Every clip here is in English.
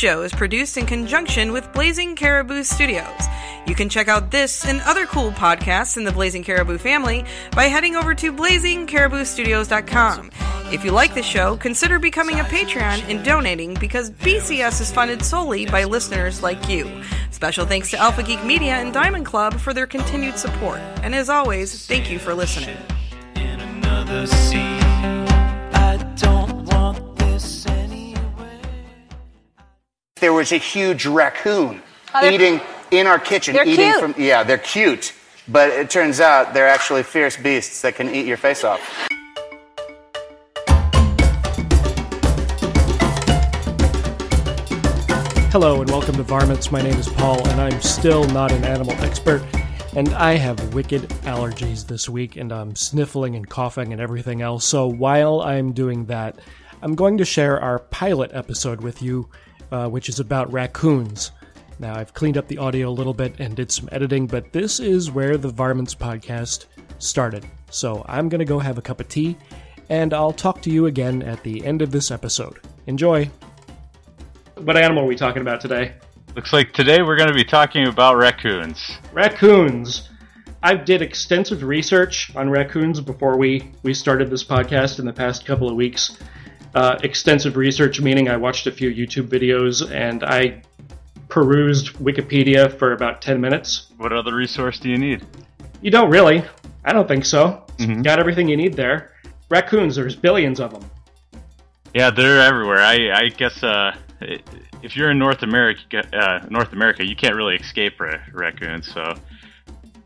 show is produced in conjunction with Blazing Caribou Studios. You can check out this and other cool podcasts in the Blazing Caribou family by heading over to blazingcariboustudios.com. If you like the show, consider becoming a Patreon and donating because BCS is funded solely by listeners like you. Special thanks to Alpha Geek Media and Diamond Club for their continued support. And as always, thank you for listening. There was a huge raccoon Oh, eating in our kitchen. They're eating cute. from yeah, they're cute, but it turns out they're actually fierce beasts that can eat your face off. Hello and welcome to Varmints. My name is Paul, and I'm still not an animal expert. And I have wicked allergies this week, and I'm sniffling and coughing and everything else. So while I'm doing that, I'm going to share our pilot episode with you, uh, which is about raccoons. Now, I've cleaned up the audio a little bit and did some editing, but this is where the Varmints podcast started. So I'm going to go have a cup of tea, and I'll talk to you again at the end of this episode. Enjoy! What animal are we talking about today? Looks like today we're going to be talking about raccoons. Raccoons. I did extensive research on raccoons before we, we started this podcast in the past couple of weeks. Uh, extensive research meaning I watched a few YouTube videos and I perused Wikipedia for about 10 minutes. What other resource do you need? You don't really. I don't think so. Mhm. Got everything you need there. Raccoons, there's billions of them. Yeah, they're everywhere. I, I guess uh, if you're in North America, uh, North America, you can't really escape ra- raccoons. So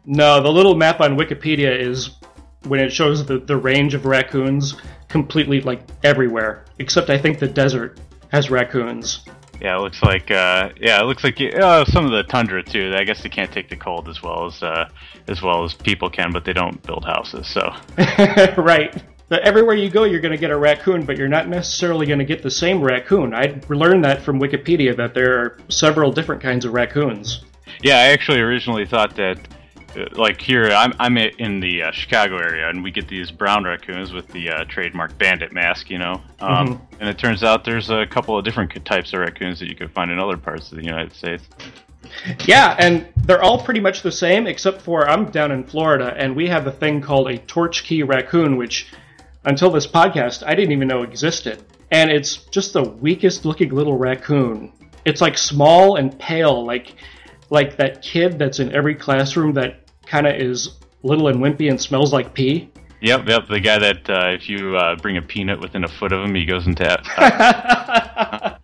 No, the little map on Wikipedia is when it shows the, the range of raccoons completely like everywhere, except I think the desert has raccoons. yeah, it looks like uh, yeah, it looks like uh, some of the tundra too. I guess they can't take the cold as well as uh, as well as people can, but they don't build houses. So right. But everywhere you go, you're going to get a raccoon, but you're not necessarily going to get the same raccoon. I learned that from Wikipedia that there are several different kinds of raccoons. Yeah, I actually originally thought that, like here, I'm I'm in the uh, Chicago area, and we get these brown raccoons with the uh, trademark bandit mask, you know. Um, And it turns out there's a couple of different types of raccoons that you can find in other parts of the United States. Yeah, and they're all pretty much the same, except for I'm down in Florida, and we have a thing called a torch key raccoon, which until this podcast I didn't even know existed. And it's just the weakest looking little raccoon. It's like small and pale, like like that kid that's in every classroom that kind of is little and wimpy and smells like pee. Yep, yep. The guy that uh, if you uh, bring a peanut within a foot of him, he goes into. Uh,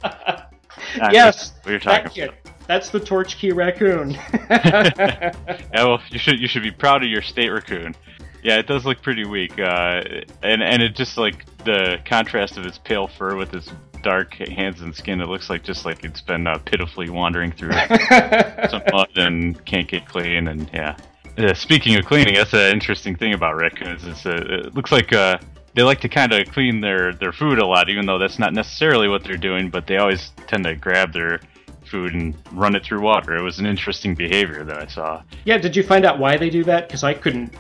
yes, what you're that talking kid. That's the torch key raccoon. yeah, well, you should you should be proud of your state raccoon. Yeah, it does look pretty weak, uh, and and it just like the contrast of its pale fur with its dark hands and skin. It looks like just like it's been uh, pitifully wandering through some mud and can't get clean. And yeah, uh, speaking of cleaning, that's an interesting thing about raccoons. Is uh, it looks like uh, they like to kind of clean their their food a lot, even though that's not necessarily what they're doing. But they always tend to grab their food and run it through water. It was an interesting behavior that I saw. yeah, did you find out why they do that? Because I couldn't,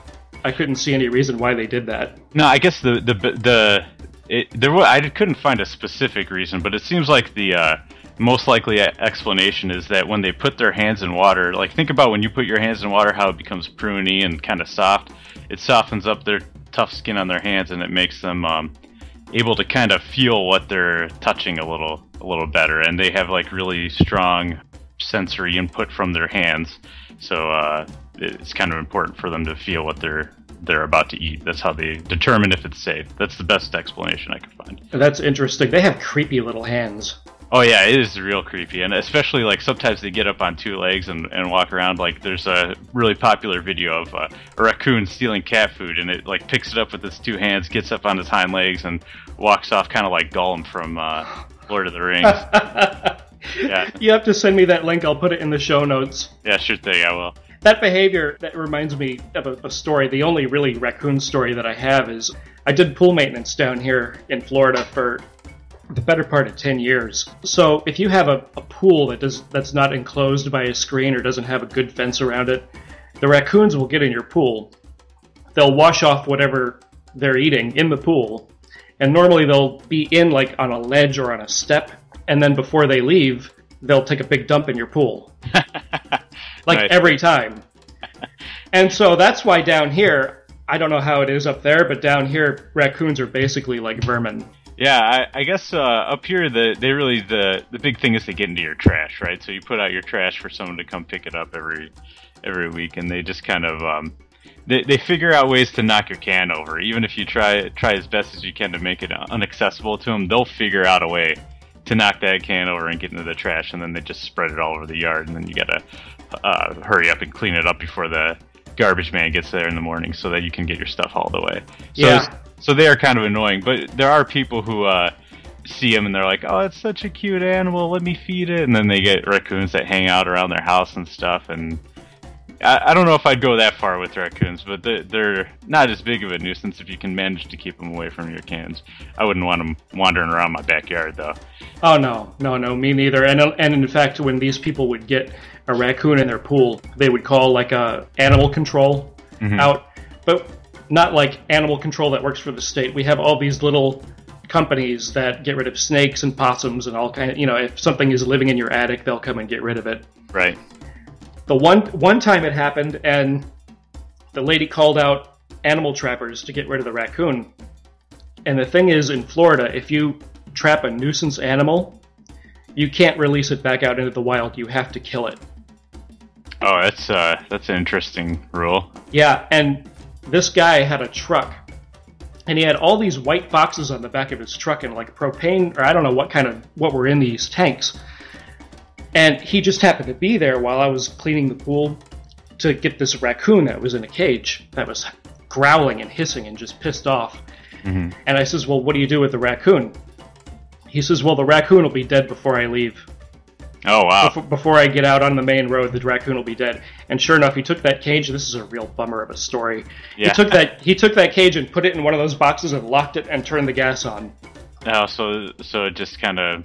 I couldn't see any reason why they did that. No, I guess the the the it, there was, I couldn't find a specific reason, but it seems like the uh, most likely explanation is that when they put their hands in water, like think about when you put your hands in water, how it becomes pruny and kind of soft. It softens up their tough skin on their hands, and it makes them um, able to kind of feel what they're touching a little a little better, and they have like really strong sensory input from their hands. So uh, it's kind of important for them to feel what they're they're about to eat. That's how they determine if it's safe. That's the best explanation I could find. That's interesting. They have creepy little hands. Oh yeah, it is real creepy, and especially like sometimes they get up on two legs and, and walk around. Like there's a really popular video of uh, a raccoon stealing cat food, and it like picks it up with its two hands, gets up on its hind legs, and walks off kind of like Gollum from uh, Lord of the Rings. yeah, You have to send me that link. I'll put it in the show notes. yeah, sure thing. I will. That behavior that reminds me of a, a story. The only really raccoon story that I have is I did pool maintenance down here in Florida for the better part of 10 years. So if you have a, a pool that does that's not enclosed by a screen or doesn't have a good fence around it, the raccoons will get in your pool. They'll wash off whatever they're eating in the pool, and normally they'll be in like on a ledge or on a step, and then before they leave, they'll take a big dump in your pool. like every time. And so that's why down here, I don't know how it is up there, but down here, raccoons are basically like vermin. Yeah, I, I guess uh, up here the they really the the big thing is they get into your trash, right? So you put out your trash for someone to come pick it up every every week, and they just kind of um, they they figure out ways to knock your can over. Even if you try try as best as you can to make it inaccessible to them, they'll figure out a way to knock that can over and get into the trash, and then they just spread it all over the yard, and then you gotta uh, hurry up and clean it up before the garbage man gets there in the morning, so that you can get your stuff hauled away. So Yeah. so they are kind of annoying, but there are people who uh, see them and they're like, "Oh, it's such a cute animal. Let me feed it." And then they get raccoons that hang out around their house and stuff. And I, I don't know if I'd go that far with raccoons, but they're, they're not as big of a nuisance if you can manage to keep them away from your cans. I wouldn't want them wandering around my backyard though. Oh no, no, no, me neither. And and in fact, when these people would get a raccoon in their pool, they would call like a animal control mm-hmm. out, but not like animal control that works for the state. We have all these little companies that get rid of snakes and possums and all kind of. You know, if something is living in your attic, they'll come and get rid of it. Right. The one one time it happened, and the lady called out animal trappers to get rid of the raccoon. And the thing is, in Florida, if you trap a nuisance animal, you can't release it back out into the wild. You have to kill it. Oh, that's uh, that's an interesting rule. Yeah, and this guy had a truck, and he had all these white boxes on the back of his truck, and like propane, or I don't know what kind of what were in these tanks. And he just happened to be there while I was cleaning the pool to get this raccoon that was in a cage that was growling and hissing and just pissed off. And I says, "Well, what do you do with the raccoon?" He says, "Well, the raccoon will be dead before I leave." Oh wow. before, before I get out on the main road, the raccoon will be dead. And sure enough, he took that cage. This is a real bummer of a story. Yeah. He took that he took that cage and put it in one of those boxes and locked it and turned the gas on. Oh, so so it just kind of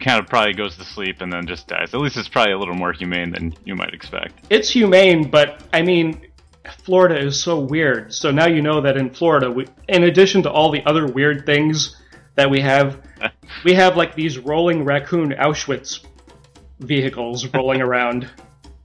kind of probably goes to sleep and then just dies. At least it's probably a little more humane than you might expect. It's humane, but I mean, Florida is so weird. So now you know that in Florida, we, in addition to all the other weird things that we have, we have like these rolling raccoon Auschwitz vehicles rolling around.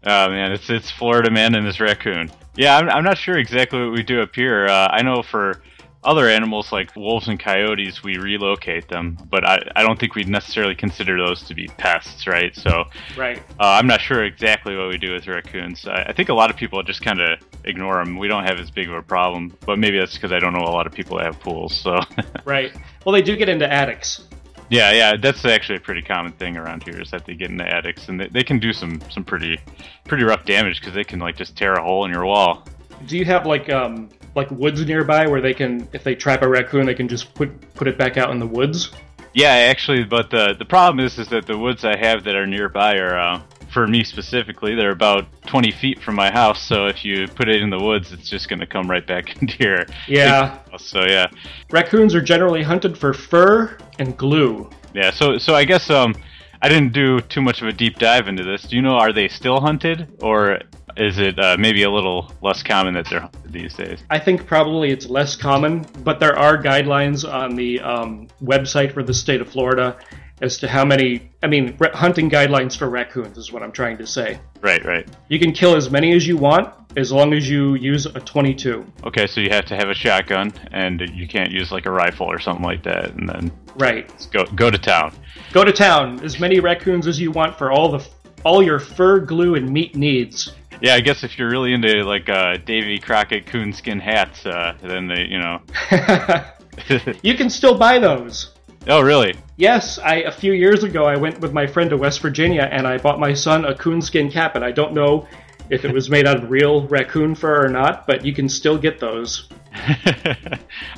Oh man, it's it's Florida man and his raccoon. Yeah, I'm, I'm not sure exactly what we do up here. Uh, I know for other animals like wolves and coyotes, we relocate them, but I, I don't think we'd necessarily consider those to be pests, right? So Right. uh, I'm not sure exactly what we do with raccoons. I, I think a lot of people just kind of ignore them. We don't have as big of a problem, but maybe that's because I don't know a lot of people that have pools. So Right. Well, they do get into attics. Yeah, yeah, that's actually a pretty common thing around here is that they get into attics and they, they can do some some pretty pretty rough damage because they can like just tear a hole in your wall. Do you have like um like woods nearby where they can if they trap a raccoon they can just put put it back out in the woods? Yeah, actually, but the the problem is is that the woods I have that are nearby are uh, for me specifically they're about 20 feet from my house. So if you put it in the woods, it's just going to come right back into your Yeah. So yeah, Raccoons are generally hunted for fur and glue. yeah. So so I guess um I didn't do too much of a deep dive into this. Do you know are they still hunted or is it uh, maybe a little less common that they're hunted these days? I think probably it's less common, but there are guidelines on the um, website for the state of Florida as to how many. I mean, hunting guidelines for raccoons is what I'm trying to say. Right, right. You can kill as many as you want as long as you use a 22. Okay, so you have to have a shotgun and you can't use like a rifle or something like that, and then Right. go go to town. Go to town. As many raccoons as you want for all the all your fur, glue, and meat needs. Yeah, I guess if you're really into like uh, Davy Crockett coonskin hats, uh, then they, you know. You can still buy those. Oh, really? Yes, I a few years ago I went with my friend to West Virginia and I bought my son a coonskin cap and I don't know if it was made out of real raccoon fur or not, but you can still get those.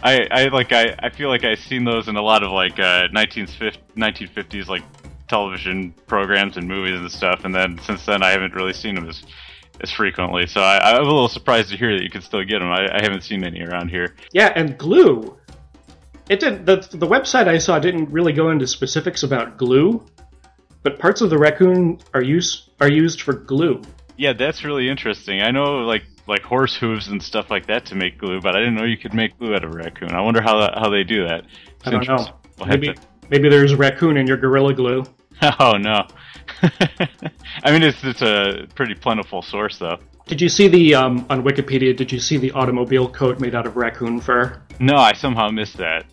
I, I like I, I feel like I've seen those in a lot of like uh, 1950, 1950s like television programs and movies and stuff, and then since then I haven't really seen them as as frequently. So I, I'm a little surprised to hear that you can still get them. I, I haven't seen any around here. Yeah, and glue. It did the the website I saw didn't really go into specifics about glue, but parts of the raccoon are used are used for glue. Yeah, that's really interesting. I know like like horse hooves and stuff like that to make glue, but I didn't know you could make glue out of a raccoon. I wonder how that, how they do that. It's I don't know. We'll Maybe to- maybe there's a raccoon in your gorilla glue. Oh no. I mean, it's it's a pretty plentiful source though. Did you see the um, on Wikipedia? Did you see the automobile coat made out of raccoon fur? No, I somehow missed that.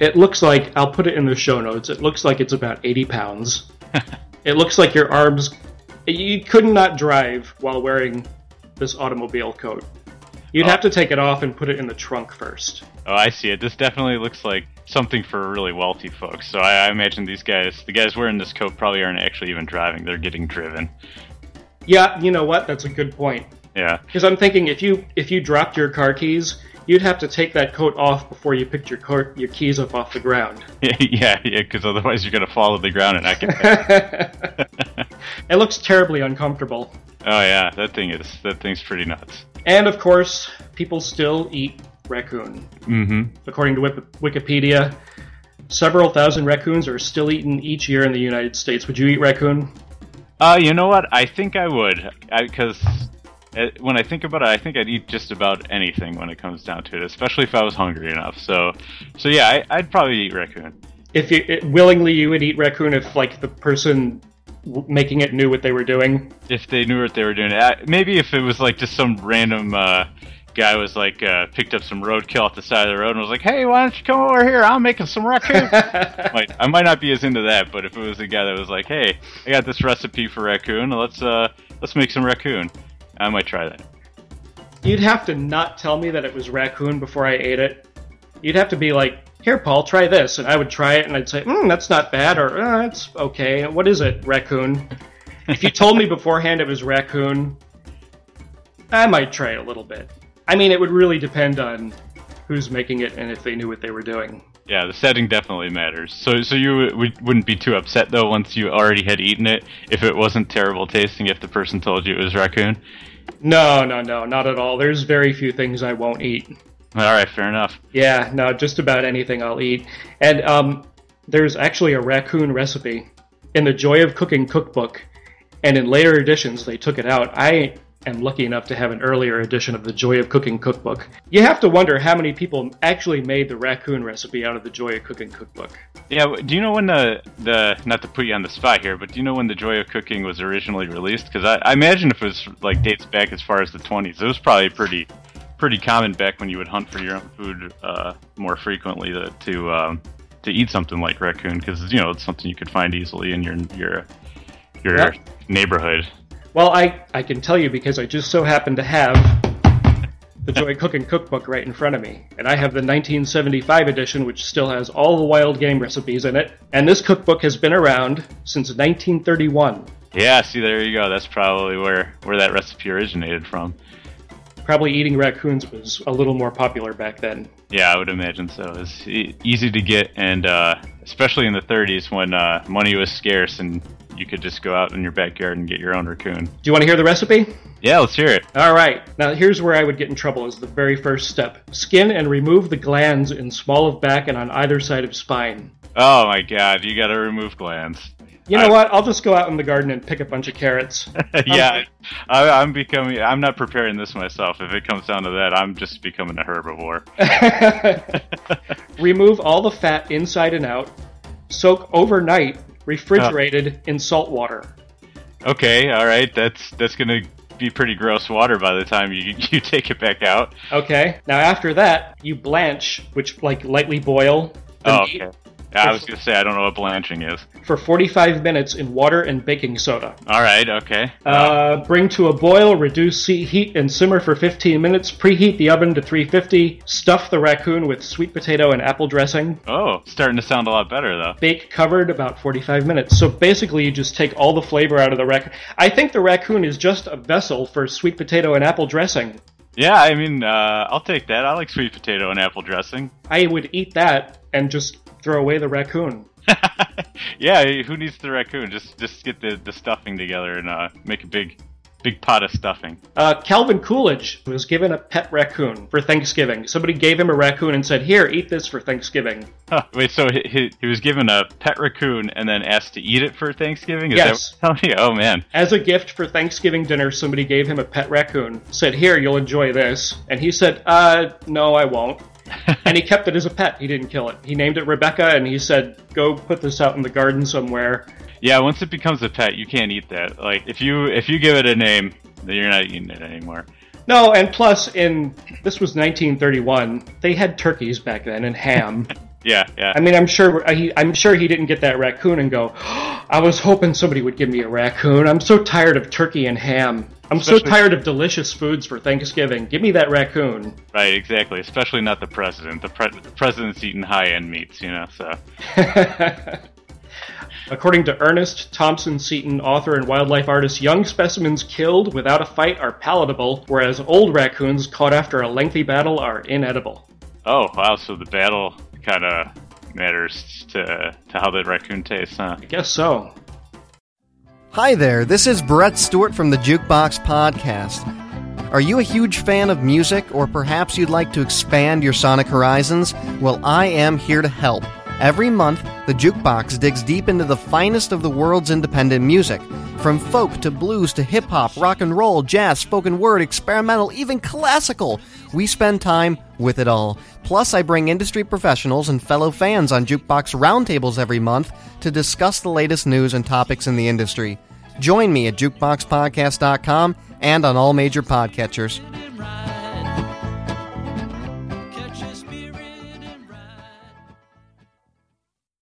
It looks like I'll put it in the show notes. It looks like it's about eighty pounds. it looks like your arms. You could not drive while wearing this automobile coat. You'd Oh. have to take it off and put it in the trunk first. Oh, I see it. This definitely looks like something for really wealthy folks. So I, I imagine these guys, the guys wearing this coat, probably aren't actually even driving. They're getting driven. Yeah, you know what? That's a good point. Yeah. Because I'm thinking if you if you dropped your car keys, you'd have to take that coat off before you picked your car, your keys up off the ground. yeah, yeah, because otherwise you're gonna fall to the ground and I can. It looks terribly uncomfortable. oh yeah, that thing is that thing's pretty nuts. And of course, people still eat raccoon. Mm-hmm. According to Wikipedia, several thousand raccoons are still eaten each year in the United States. Would you eat raccoon? Uh, you know what? I think I would, because when I think about it, I think I'd eat just about anything when it comes down to it, especially if I was hungry enough. So, so yeah, I, I'd probably eat raccoon. If you it, willingly, you would eat raccoon if like the person w- making it knew what they were doing. if they knew what they were doing. Uh, maybe if it was like just some random uh, guy was like uh, picked up some roadkill off the side of the road and was like, "Hey, why don't you come over here? I'm making some raccoon." Like, I might not be as into that, but if it was a guy that was like, "Hey, I got this recipe for raccoon. Let's uh, let's make some raccoon," I might try that. You'd have to not tell me that it was raccoon before I ate it. You'd have to be like, "Here, Paul, try this," and I would try it, and I'd say, "Hmm, that's not bad," or uh, "It's okay." What is it, raccoon? if you told me beforehand it was raccoon, I might try it a little bit. I mean, it would really depend on who's making it and if they knew what they were doing. Yeah, the setting definitely matters. So, so you would, wouldn't be too upset though once you already had eaten it if it wasn't terrible tasting if the person told you it was raccoon. No, no, no, not at all. There's very few things I won't eat. All right, fair enough. Yeah, no, just about anything I'll eat. And um, there's actually a raccoon recipe in the Joy of Cooking cookbook, and in later editions they took it out. I am lucky enough to have an earlier edition of the Joy of Cooking cookbook. You have to wonder how many people actually made the raccoon recipe out of the Joy of Cooking cookbook. Yeah, do you know when the the not to put you on the spot here, but do you know when the Joy of Cooking was originally released? Because I, I imagine if it was like dates back as far as the 20s, it was probably pretty pretty common back when you would hunt for your own food uh, more frequently to to, um, to eat something like raccoon because you know it's something you could find easily in your your your Yep. neighborhood. Well, I, I can tell you because I just so happen to have the Joy Cooking cookbook right in front of me. And I have the 1975 edition, which still has all the wild game recipes in it. And this cookbook has been around since 1931. Yeah, see there you go. That's probably where where that recipe originated from. Probably eating raccoons was a little more popular back then. Yeah, I would imagine so. It's easy to get, and uh, especially in the 30s when uh, money was scarce and you could just go out in your backyard and get your own raccoon. Do you want to hear the recipe? Yeah, let's hear it. All right. Now, here's where I would get in trouble is the very first step. Skin and remove the glands in small of back and on either side of spine. Oh my god, you gotta remove glands. You know I- what? I'll just go out in the garden and pick a bunch of carrots. yeah, I, I'm becoming. I'm not preparing this myself. If it comes down to that, I'm just becoming a herbivore. Remove all the fat inside and out. Soak overnight, refrigerated in salt water. okay, all right. That's that's gonna be pretty gross water by the time you you take it back out. Okay. Now after that, you blanch, which like lightly boil the Oh, meat okay. I was gonna say I don't know what blanching is. for 45 minutes in water and baking soda. All right, okay. Uh, bring to a boil, reduce se- heat, and simmer for 15 minutes. Preheat the oven to 350. Stuff the raccoon with sweet potato and apple dressing. Oh, starting to sound a lot better though. Bake covered about 45 minutes. So basically, you just take all the flavor out of the raccoon. I think the raccoon is just a vessel for sweet potato and apple dressing. Yeah, I mean, uh, I'll take that. I like sweet potato and apple dressing. I would eat that and just throw away the raccoon. yeah, who needs the raccoon? Just just get the, the stuffing together and uh, make a big big pot of stuffing. Uh, Calvin Coolidge was given a pet raccoon for Thanksgiving. Somebody gave him a raccoon and said, Here, eat this for Thanksgiving. Huh, wait, so he, he, he was given a pet raccoon and then asked to eat it for Thanksgiving? Is Yes. that what you're me? Oh man. As a gift for Thanksgiving dinner, somebody gave him a pet raccoon. Said, Here, you'll enjoy this. And he said, Uh, no, I won't. and he kept it as a pet. He didn't kill it. He named it Rebecca and he said, Go put this out in the garden somewhere. Yeah, once it becomes a pet, you can't eat that. Like if you if you give it a name, then you're not eating it anymore. No, and plus, in this was 1931. They had turkeys back then and ham. Yeah, yeah. I mean, I'm sure uh, he, I'm sure he didn't get that raccoon and go. I was hoping somebody would give me a raccoon. I'm so tired of turkey and ham. I'm so tired of delicious foods for Thanksgiving. Give me that raccoon. Right, exactly. Especially not the president. The, pre- the president's eating high-end meats, you know. So According to Ernest Thompson Seton, author and wildlife artist, young specimens killed without a fight are palatable, whereas old raccoons caught after a lengthy battle are inedible. Oh wow! So the battle kind of matters to to how the raccoon tastes, huh? I guess so. Hi there, this is Brett Stewart from the Jukebox Podcast. Are you a huge fan of music, or perhaps you'd like to expand your sonic horizons? Well, I am here to help. Every month, the Jukebox digs deep into the finest of the world's independent music. From folk to blues to hip hop, rock and roll, jazz, spoken word, experimental, even classical. We spend time with it all. Plus, I bring industry professionals and fellow fans on Jukebox roundtables every month to discuss the latest news and topics in the industry. Join me at jukeboxpodcast.com and on all major podcatchers.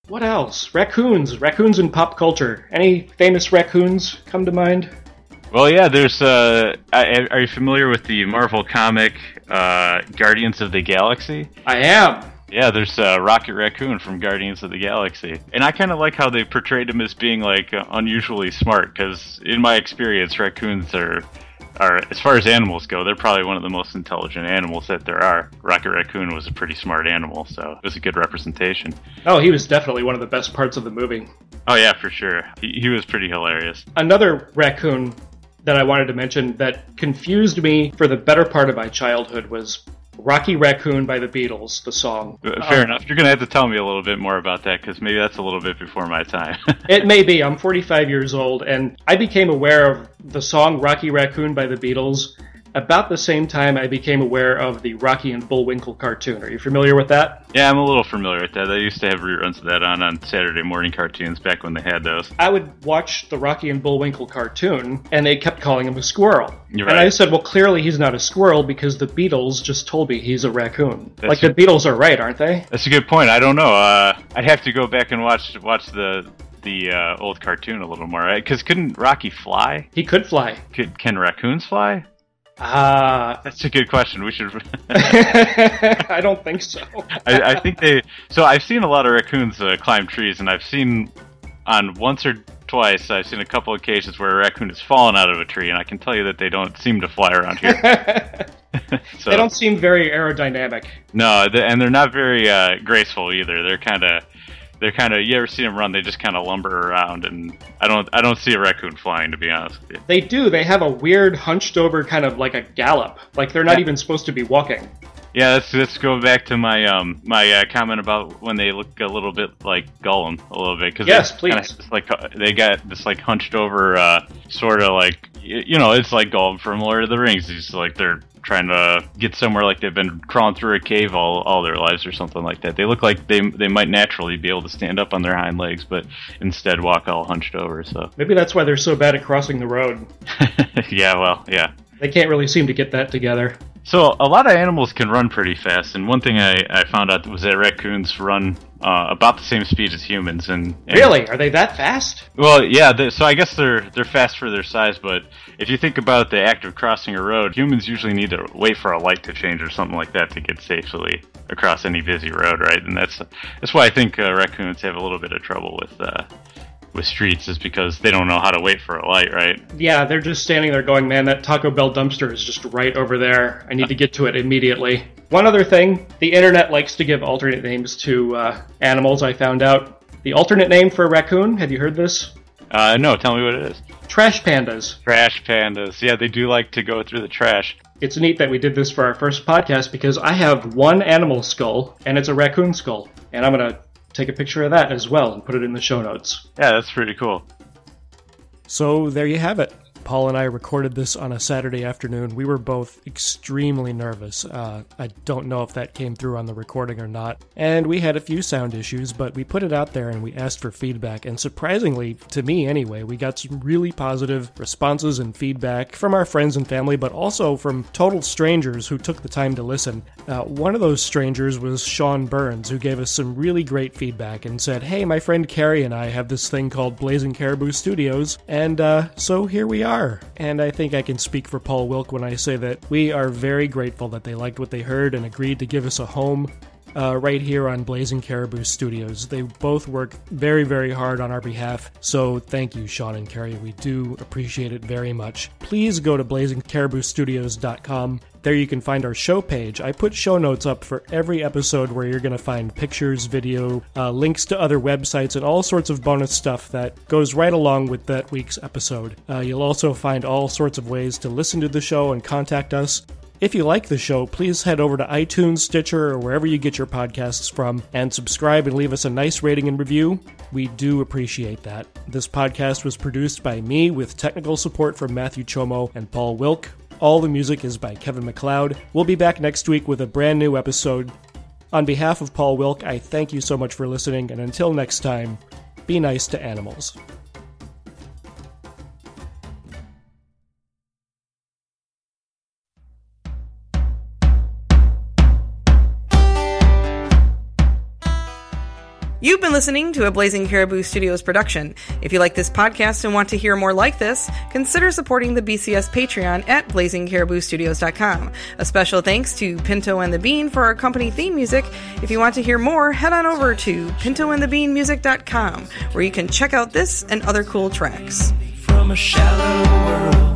What else? Raccoons. Raccoons in pop culture. Any famous raccoons come to mind? Well, yeah. There's. Uh, I- are you familiar with the Marvel comic uh, Guardians of the Galaxy? I am. Yeah, there's uh, Rocket Raccoon from Guardians of the Galaxy, and I kind of like how they portrayed him as being like unusually smart. Because in my experience, raccoons are, are as far as animals go, they're probably one of the most intelligent animals that there are. Rocket Raccoon was a pretty smart animal, so it was a good representation. Oh, he was definitely one of the best parts of the movie. Oh yeah, for sure. He, he was pretty hilarious. Another raccoon that I wanted to mention that confused me for the better part of my childhood was Rocky Raccoon by the Beatles, the song. Uh, Fair Um, enough. You're gonna have to tell me a little bit more about that because maybe that's a little bit before my time. It may be. I'm 45 years old, and I became aware of the song Rocky Raccoon by the Beatles about the same time I became aware of the Rocky and Bullwinkle cartoon. Are you familiar with that? yeah, I'm a little familiar with that. I used to have reruns of that on on Saturday morning cartoons back when they had those. I would watch the Rocky and Bullwinkle cartoon, and they kept calling him a squirrel. You're And. I said, well, clearly he's not a squirrel because the Beatles just told me he's a raccoon. That's like, the. Beatles are right, aren't they? That's a good point. I don't know. Uh, I'd have to go back and watch watch the the uh, old cartoon a little more, right? Because couldn't Rocky fly? He could fly. Could, can raccoons fly? Ah, That's a good question. We should. I don't think so. I, I think they. So I've seen a lot of raccoons uh, climb trees, and I've seen on once or twice. I've seen a couple of occasions where a raccoon has fallen out of a tree, and I can tell you that they don't seem to fly around here. so They don't seem very aerodynamic. no, and they're not very uh, graceful either. They're kind of. They're kind of. You ever see them run? They just kind of lumber around, and I don't. I don't see a raccoon flying, to be honest with you. They do. They have a weird, hunched over kind of like a gallop. Like they're not Yeah. even supposed to be walking. Yeah, let's let's go back to my um my uh, comment about when they look a little bit like Gollum a little bit because Yes, kinda please. like uh, they got this like hunched over uh sort of like you know it's like Gollum from Lord of the Rings. It's like they're trying to get somewhere like they've been crawling through a cave all, all their lives or something like that. They look like they they might naturally be able to stand up on their hind legs, but instead walk all hunched over. So Maybe that's why they're so bad at crossing the road. yeah, well, yeah. They can't really seem to get that together. So a lot of animals can run pretty fast, and one thing I, I found out was that raccoons run uh, about the same speed as humans. And, and Really? Are they that fast? Well, yeah. so I guess they're they're fast for their size, but if you think about the act of crossing a road, humans usually need to wait for a light to change or something like that to get safely across any busy road, right? And that's that's why I think uh, raccoons have a little bit of trouble with uh, with streets, is because they don't know how to wait for a light, right? Yeah, they're just standing there going, man, that Taco Bell dumpster is just right over there. I need to get to it immediately. One other thing the internet likes to give alternate names to uh, animals, I found out. The alternate name for a raccoon, have you heard this? Uh, no, tell me what it is. Trash pandas. Trash pandas. Yeah, they do like to go through the trash. It's neat that we did this for our first podcast because I have one animal skull, and it's a raccoon skull. And I'm going to take a picture of that as well and put it in the show notes. Yeah, that's pretty cool. So there you have it. Paul and I recorded this on a Saturday afternoon. We were both extremely nervous. Uh, I don't know if that came through on the recording or not. And we had a few sound issues, but we put it out there and we asked for feedback. And surprisingly, to me anyway, we got some really positive responses and feedback from our friends and family, but also from total strangers who took the time to listen. Uh, one of those strangers was Sean Burns, who gave us some really great feedback and said, Hey, my friend Carrie and I have this thing called Blazing Caribou Studios, and uh, so here we are. And I think I can speak for Paul Wilk when I say that we are very grateful that they liked what they heard and agreed to give us a home uh, right here on Blazing Caribou Studios. They both work very, very hard on our behalf. So thank you, Sean and Carrie. We do appreciate it very much. Please go to blazingcariboustudios.com. There you can find our show page. I put show notes up for every episode where you're going to find pictures, video, uh, links to other websites, and all sorts of bonus stuff that goes right along with that week's episode. Uh, you'll also find all sorts of ways to listen to the show and contact us. If you like the show, please head over to iTunes, Stitcher, or wherever you get your podcasts from and subscribe and leave us a nice rating and review. We do appreciate that. This podcast was produced by me with technical support from Matthew Chomo and Paul Wilk. All the music is by Kevin MacLeod. We'll be back next week with a brand new episode. On behalf of Paul Wilk, I thank you so much for listening, and until next time, be nice to animals. You've been listening to a Blazing Caribou Studios production. If you like this podcast and want to hear more like this, consider supporting the BCS Patreon at blazingcariboustudios.com. A special thanks to Pinto and the Bean for our company theme music. If you want to hear more, head on over to pintoandthebeanmusic.com where you can check out this and other cool tracks. from a shallow world.